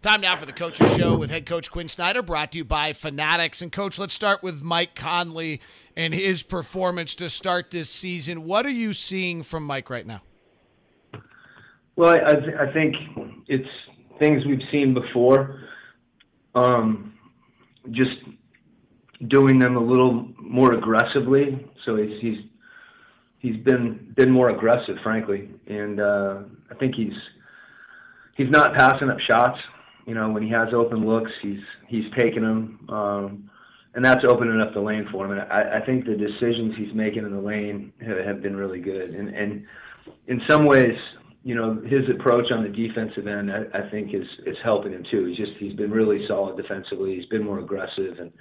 Time now for the Coaches Show with head coach Quin Snyder, brought to you by Fanatics. And coach, let's start with Mike Conley and his performance to start this season. What are you seeing from Mike right now? Well, I, I, th- I think it's things we've seen before. Um, just doing them a little more aggressively. So he's he's he's been been more aggressive, frankly, and uh, I think he's he's not passing up shots. You know, when he has open looks, he's he's taking them, um, and that's opening up the lane for him. And I, I think the decisions he's making in the lane have, have been really good. And and in some ways, you know, his approach on the defensive end, I, I think is is helping him too. He's just he's been really solid defensively. He's been more aggressive, and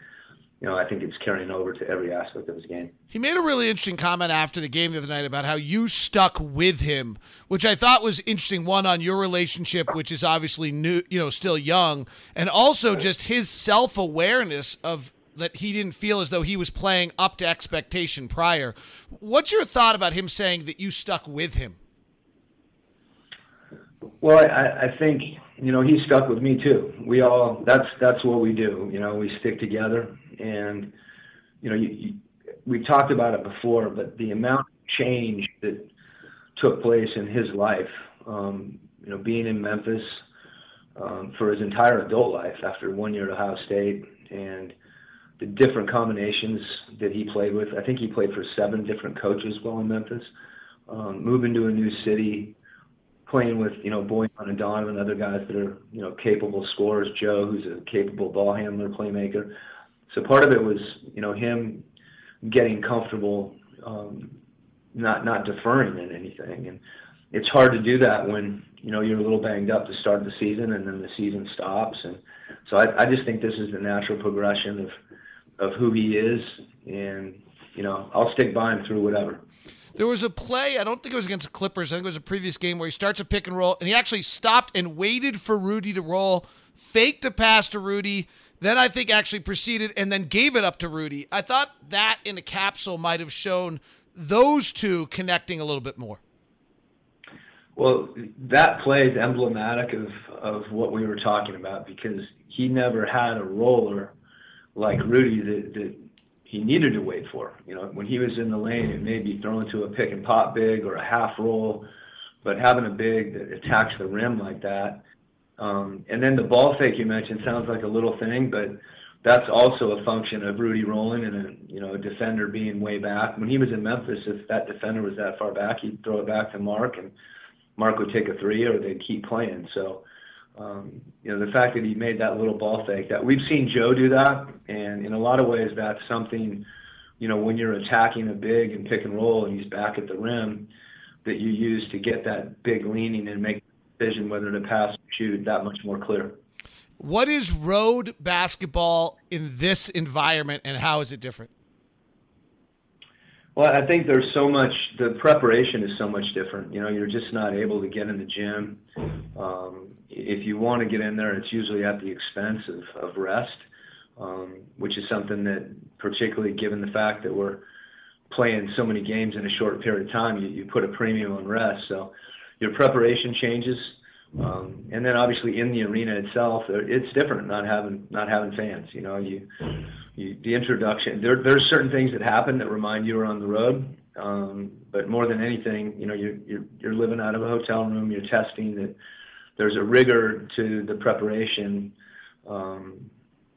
you know, I think it's carrying over to every aspect of his game. He made a really interesting comment after the game the other night about how you stuck with him, which I thought was interesting. One on your relationship, which is obviously new, you know, still young, and also just his self awareness of that he didn't feel as though he was playing up to expectation prior. What's your thought about him saying that you stuck with him? Well, I, I think you know he stuck with me too. We all that's that's what we do. You know, we stick together, and you know, you, you, we talked about it before, but the amount of change that took place in his life, um, you know, being in Memphis um, for his entire adult life after one year at Ohio State, and the different combinations that he played with. I think he played for seven different coaches while in Memphis. Um, moving to a new city, playing with you know Bojan and Donovan, other guys that are you know capable scorers. Joe, who's a capable ball handler, playmaker. So part of it was you know him getting comfortable, um, not not deferring in anything, and it's hard to do that when you know you're a little banged up to start the season and then the season stops. And so I, I just think this is the natural progression of of who he is, and you know I'll stick by him through whatever. There was a play, I don't think it was against the Clippers, I think it was a previous game where he starts a pick and roll and he actually stopped and waited for Rudy to roll, faked a pass to Rudy, then I think actually proceeded and then gave it up to Rudy. I thought that in a capsule might have shown those two connecting a little bit more. Well, that play is emblematic of, of what we were talking about because he never had a roller like Rudy that, that he needed to wait for. You know, when he was in the lane, it may be thrown to a pick and pop big or a half roll, but having a big that attacks the rim like that. Um, and then the ball fake you mentioned sounds like a little thing, but that's also a function of Rudy rolling and a you know a defender being way back. When he was in Memphis, if that defender was that far back, he'd throw it back to Marc, and Marc would take a three, or they'd keep playing. So um, you know, the fact that he made that little ball fake that we've seen Joe do that, and in a lot of ways, that's something, you know, when you're attacking a big and pick and roll and he's back at the rim, that you use to get that big leaning and make the decision whether to pass or shoot that much more clear. What is road basketball in this environment and how is it different? Well, I think there's so much. The preparation is so much different. You know, you're just not able to get in the gym. Um, if you want to get in there, it's usually at the expense of, of rest, um, which is something that, particularly given the fact that we're playing so many games in a short period of time, you, you put a premium on rest. So your preparation changes. Um, and then obviously in the arena itself, it's different not having not having fans. You know, you, you the introduction. There there's certain things that happen that remind you you're on the road. Um, but more than anything, you know, you're, you're you're living out of a hotel room. You're testing that. There's a rigor to the preparation. Um,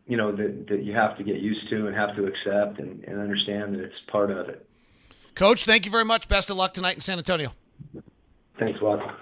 you know that that you have to get used to and have to accept and, and understand that it's part of it. Coach, thank you very much. Best of luck tonight in San Antonio. Thanks a lot.